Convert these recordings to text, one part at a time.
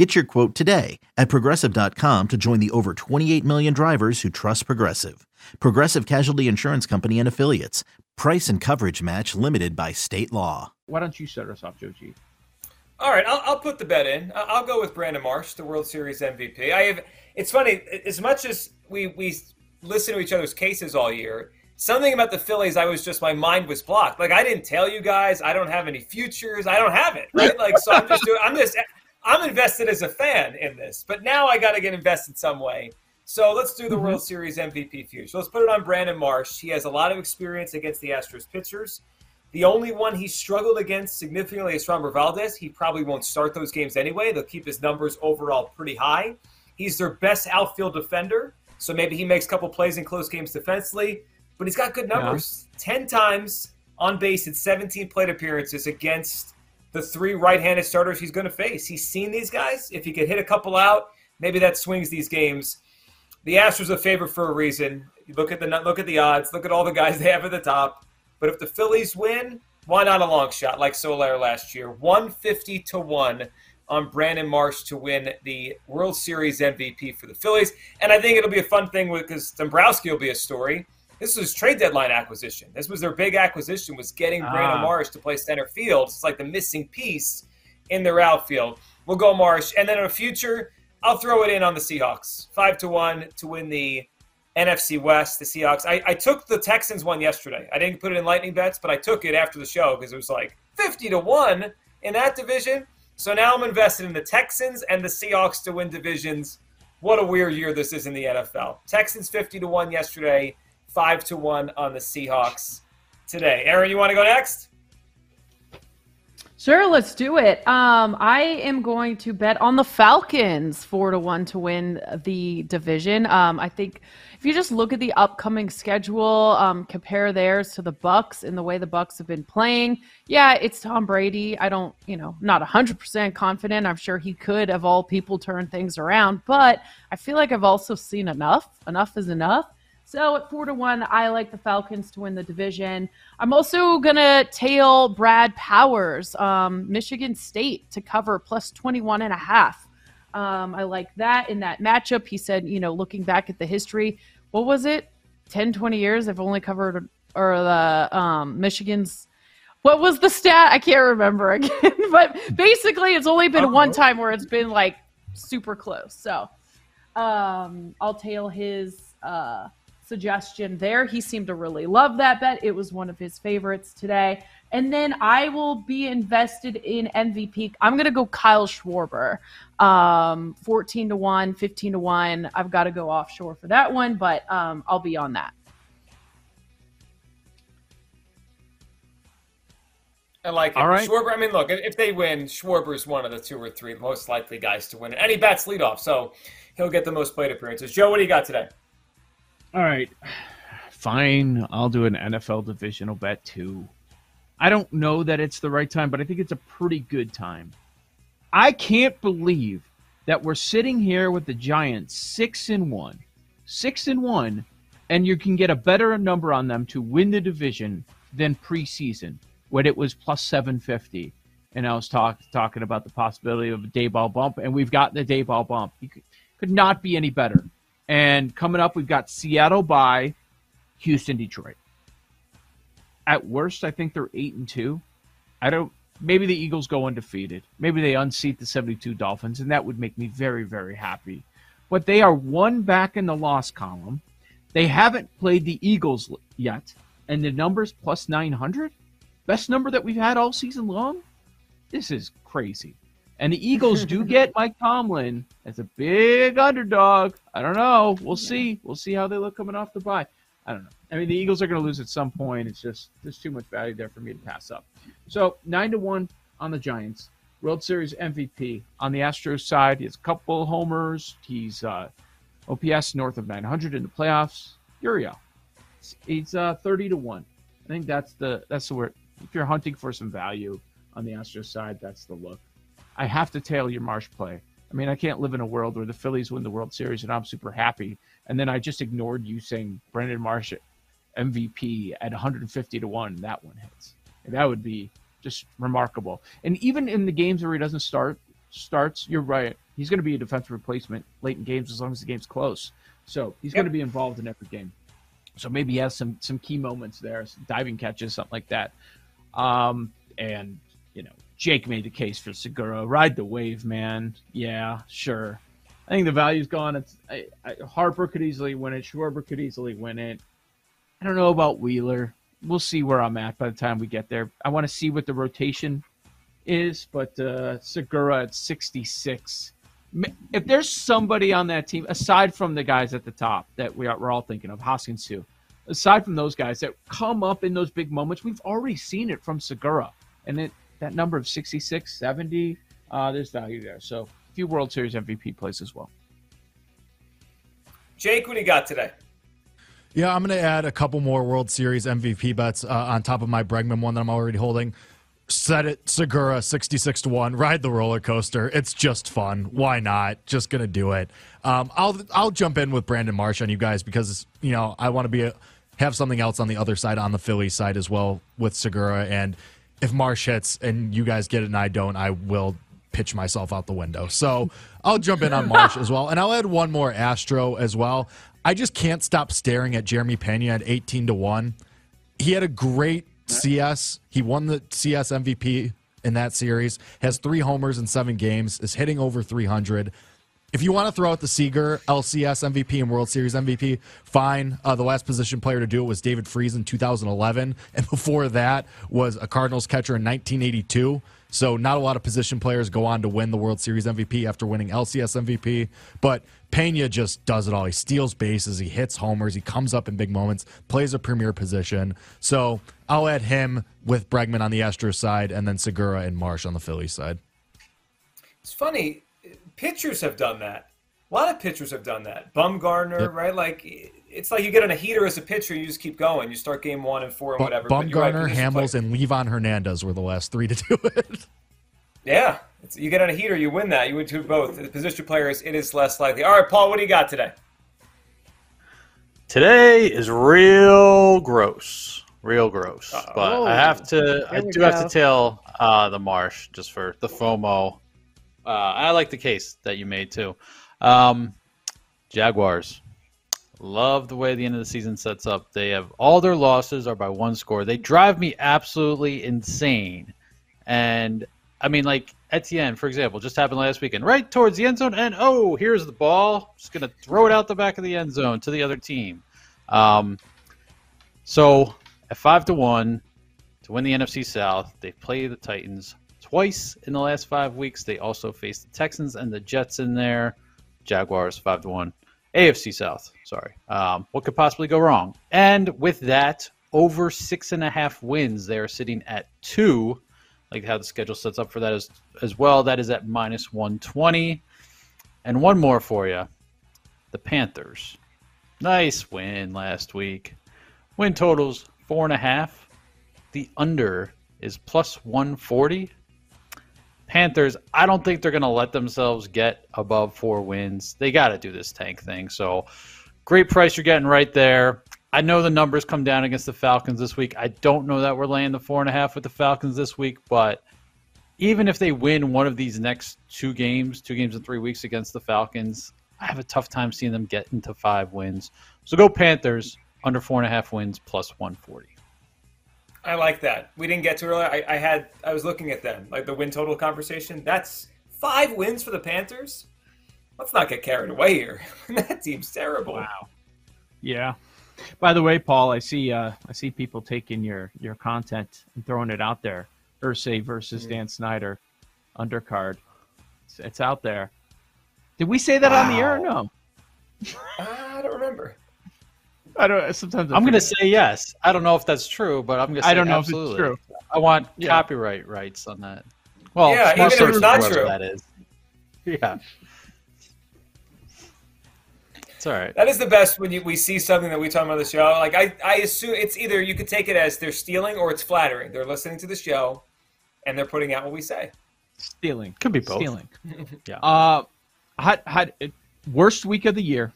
Get your quote today at progressive.com to join the over 28 million drivers who trust Progressive. Progressive Casualty Insurance Company and Affiliates. Price and coverage match limited by state law. Why don't you start us off, Joe G? All right, I'll, I'll put the bet in. I'll go with Brandon Marsh, the World Series MVP. I have. It's funny as much as we we listen to each other's cases all year. Something about the Phillies, I was just my mind was blocked. Like I didn't tell you guys, I don't have any futures. I don't have it, right? Like so, I'm just doing. I'm just. I'm invested as a fan in this, but now I got to get invested some way. So let's do the mm-hmm. World Series MVP future. Let's put it on Brandon Marsh. He has a lot of experience against the Astros pitchers. The only one he struggled against significantly is Framber Valdez. He probably won't start those games anyway. They'll keep his numbers overall pretty high. He's their best outfield defender, so maybe he makes a couple plays in close games defensively. But he's got good numbers. Yeah. Ten times on base in 17 plate appearances against the three right-handed starters he's going to face. He's seen these guys. If he could hit a couple out, maybe that swings these games the Astros are a favorite for a reason. You look at the look at the odds, look at all the guys they have at the top. But if the Phillies win, why not a long shot like Soler last year? 150 to 1 on Brandon Marsh to win the World Series MVP for the Phillies. And I think it'll be a fun thing because Dombrowski will be a story. This was trade deadline acquisition. This was their big acquisition was getting ah. Brandon Marsh to play center field. It's like the missing piece in their outfield. We'll go Marsh. And then in the future, I'll throw it in on the Seahawks. Five to one to win the NFC West. The Seahawks. I, I took the Texans one yesterday. I didn't put it in lightning bets, but I took it after the show because it was like fifty to one in that division. So now I'm invested in the Texans and the Seahawks to win divisions. What a weird year this is in the NFL. Texans 50 to 1 yesterday, 5 to 1 on the Seahawks today. Aaron, you want to go next? Sure, let's do it. Um, I am going to bet on the Falcons four to one to win the division. Um, I think if you just look at the upcoming schedule, um, compare theirs to the Bucs and the way the Bucs have been playing. Yeah, it's Tom Brady. I don't, you know, not hundred percent confident. I'm sure he could, of all people, turn things around. But I feel like I've also seen enough. Enough is enough. So at four to one, I like the Falcons to win the division. I'm also gonna tail Brad Powers, um, Michigan State to cover plus 21 and a half. Um, I like that in that matchup. He said, you know, looking back at the history, what was it? 10, 20 years. I've only covered or the um, Michigan's. What was the stat? I can't remember again. but basically, it's only been one time where it's been like super close. So um, I'll tail his. Uh, suggestion there. He seemed to really love that bet. It was one of his favorites today. And then I will be invested in MVP. I'm going to go Kyle Schwarber. Um, 14 to 1, 15 to 1. I've got to go offshore for that one, but um, I'll be on that. I like it. All right. Schwarber, I mean, look, if they win, Schwarber is one of the two or three most likely guys to win it. And he bats leadoff, so he'll get the most plate appearances. Joe, what do you got today? All right. Fine. I'll do an NFL divisional bet too. I don't know that it's the right time, but I think it's a pretty good time. I can't believe that we're sitting here with the Giants six and one, six and one, and you can get a better number on them to win the division than preseason when it was plus seven fifty. And I was talk, talking about the possibility of a Daboll bump, and we've got the Daboll bump. You could, could not be any better. And coming up, we've got Seattle by Houston, Detroit. At worst, I think they're eight and two. I don't. Maybe the Eagles go undefeated. Maybe they unseat the 72 Dolphins, and that would make me very, very happy. But they are one back in the loss column. They haven't played the Eagles yet, and the number's plus 900. Best number that we've had all season long. This is crazy. And the Eagles do get Mike Tomlin as a big underdog. I don't know. We'll yeah. see. We'll see how they look coming off the bye. I don't know. I mean, the Eagles are going to lose at some point. It's just there's too much value there for me to pass up. So nine to one on the Giants. World Series MVP on the Astros side. He's a couple homers. He's uh, OPS north of 900 in the playoffs. Gurriel. He's uh, 30 to one I think that's the that's the word. If you're hunting for some value on the Astros side, that's the look. I have to tail your Marsh play. I mean, I can't live in a world where the Phillies win the World Series and I'm super happy, and then I just ignored you saying Brandon Marsh MVP at 150 to one. That one hits. That would be just remarkable. And even in the games where he doesn't start, starts, you're right. He's going to be a defensive replacement late in games as long as the game's close. So he's yep. going to be involved in every game. So maybe he has some some key moments there, diving catches, something like that. Um, and you know, Jake made the case for Segura. Ride the wave, man. Yeah, sure. I think the value's gone. It's I, I, Harper could easily win it. Schwarber could easily win it. I don't know about Wheeler. We'll see where I'm at by the time we get there. I want to see what the rotation is, but uh, Segura at 66. If there's somebody on that team aside from the guys at the top that we are, we're all thinking of, Hoskins too, aside from those guys that come up in those big moments, we've already seen it from Segura, and it, that number of 66, 70, uh, there's value there. So a few World Series MVP plays as well. Jake, what do you got today? Yeah, I'm going to add a couple more World Series MVP bets uh, on top of my Bregman one that I'm already holding. Set it Segura 66 to 1. Ride the roller coaster. It's just fun. Why not? Just going to do it. Um, I'll I'll jump in with Brandon Marsh on you guys because you know, I want to be a, have something else on the other side on the Philly side as well with Segura and if Marsh hits and you guys get it and I don't, I will pitch myself out the window. So I'll jump in on Marsh as well. And I'll add one more Astro as well. I just can't stop staring at Jeremy Pena at 18 to 1. He had a great CS. He won the CS MVP in that series, has three homers in seven games, is hitting over 300. If you want to throw out the Seager LCS MVP and World Series MVP, fine. Uh, the last position player to do it was David Freese in 2011, and before that was a Cardinals catcher in 1982. So not a lot of position players go on to win the World Series MVP after winning LCS MVP. But Pena just does it all. He steals bases, he hits homers, he comes up in big moments, plays a premier position. So I'll add him with Bregman on the Astros side, and then Segura and Marsh on the Phillies side. It's funny, pitchers have done that. A lot of pitchers have done that. Bumgarner, yep. right? Like it's like you get on a heater as a pitcher, you just keep going. You start game one and four and whatever. Bumgarner, right, Hamels, and Livan Hernandez were the last three to do it. Yeah, you get on a heater, you win that. You win two both. The position players, it is less likely. All right, Paul, what do you got today? Today is real gross, real gross. Uh-oh. But I have to, I do go. have to tell uh, the Marsh just for the FOMO. Uh, I like the case that you made too. Um, Jaguars Love the way the end of the season sets up. They have all their losses are by one score. They drive me absolutely insane. And I mean, like Etienne, for example, just happened last weekend, right towards the end zone, and oh, here's the ball. Just gonna throw it out the back of the end zone to the other team. Um, so at five to one to win the NFC South, they play the Titans twice in the last five weeks. They also faced the Texans and the Jets in there. Jaguars five to one. AFC South. Sorry. Um, what could possibly go wrong? And with that, over six and a half wins. They are sitting at two. Like how the schedule sets up for that as as well. That is at minus one twenty. And one more for you. The Panthers. Nice win last week. Win totals four and a half. The under is plus one forty. Panthers, I don't think they're going to let themselves get above four wins. They got to do this tank thing. So, great price you're getting right there. I know the numbers come down against the Falcons this week. I don't know that we're laying the four and a half with the Falcons this week, but even if they win one of these next two games, two games in three weeks against the Falcons, I have a tough time seeing them get into five wins. So go Panthers under four and a half wins plus 140. I like that. We didn't get to earlier. I, I had I was looking at them like the win total conversation. That's five wins for the Panthers. Let's not get carried away here. that team's terrible. Wow. Yeah. By the way, Paul, I see uh, I see people taking your your content and throwing it out there. Irsay versus mm-hmm. Dan Snyder undercard. It's, it's, out there. Did we say that wow. on the air or no? I don't remember. I don't. Sometimes I am going to say yes. I don't know if that's true, but I'm going to I don't know absolutely. if it's true. I want yeah. copyright rights on that. Well, yeah, even if it's not true. That is. Yeah. It's all right. That is the best when you, we see something that we talk about the show. Like I, I assume it's either you could take it as they're stealing or it's flattering. They're listening to the show, and they're putting out what we say. Stealing. Could be both. Stealing. Yeah. Uh, had had worst week of the year,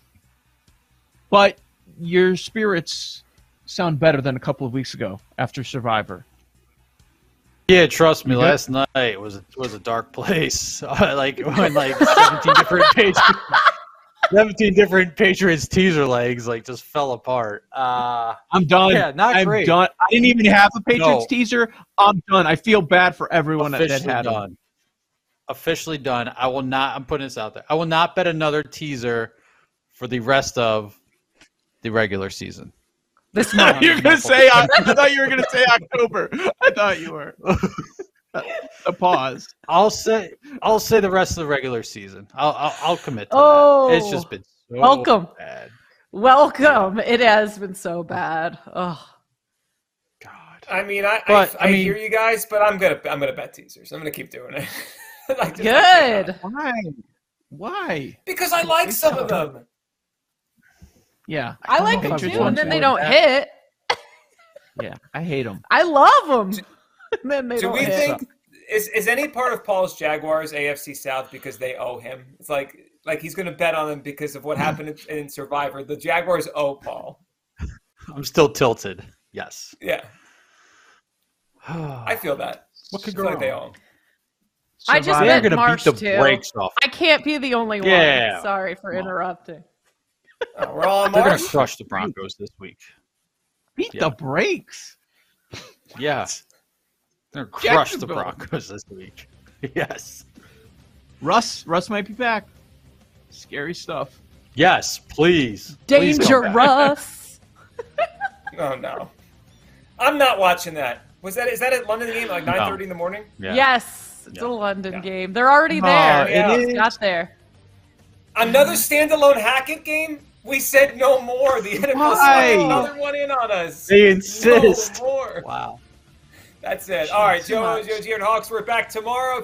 but your spirits sound better than a couple of weeks ago after Survivor. Yeah, trust me. Last night was a, was a dark place. like when like seventeen different Patriots, seventeen different Patriots teaser legs like just fell apart. Uh, I'm done. Yeah, not I'm great. done. I didn't even have a Patriots No. teaser. I'm done. I feel bad for everyone that, that officially had them. done. Officially done. I will not. I'm putting this out there. I will not bet another teaser for the rest of the regular season. This I month. thought you were gonna say. I thought you were gonna say October. I thought you were. a pause. I'll say. I'll say the rest of the regular season. I'll. I'll, I'll commit to Oh. that. It's just been so Welcome. bad. Welcome. It has been so bad. Oh, God. I mean, I, But, I, I I mean- hear you guys, but I'm gonna, I'm gonna bet teasers. I'm gonna keep doing it. Like, just- good. Why? Why? Because I like some of them. Yeah, I don't like them too, and then they don't than hit. Yeah, I hate them. I love them. and then they Do don't we hit. think is is any part of Paul's Jaguars AFC South because they owe him? It's like like he's going to bet on them because of what hmm. happened in, in Survivor. The Jaguars owe Paul. I'm still tilted. Yes. Yeah, I feel that. What could go feel like they wrong? owe him. I just Survivor. They're gonna beat the too. brakes off. I can't be the only Yeah. one. Sorry for interrupting. Oh, we're all They're gonna crush the Broncos this week. Beat Yeah. the brakes. Yeah. They're gonna crush the Broncos this week. Yes. Russ. Russ might be back. Scary stuff. Yes, please. Please come back. Dangerous. Oh no, I'm not watching that. Was that is that a London game like 9:30 in the morning? Yeah. Yes, it's Yeah. a London Yeah. game. They're already Oh, there. it It's is. Got there. Another standalone Hackett game? We said no more. The NFL Why? snuck another one in on us. They insist. No more. Wow. That's it. All right, Too Joe, much. Joe, Jared Hawks. We're back tomorrow.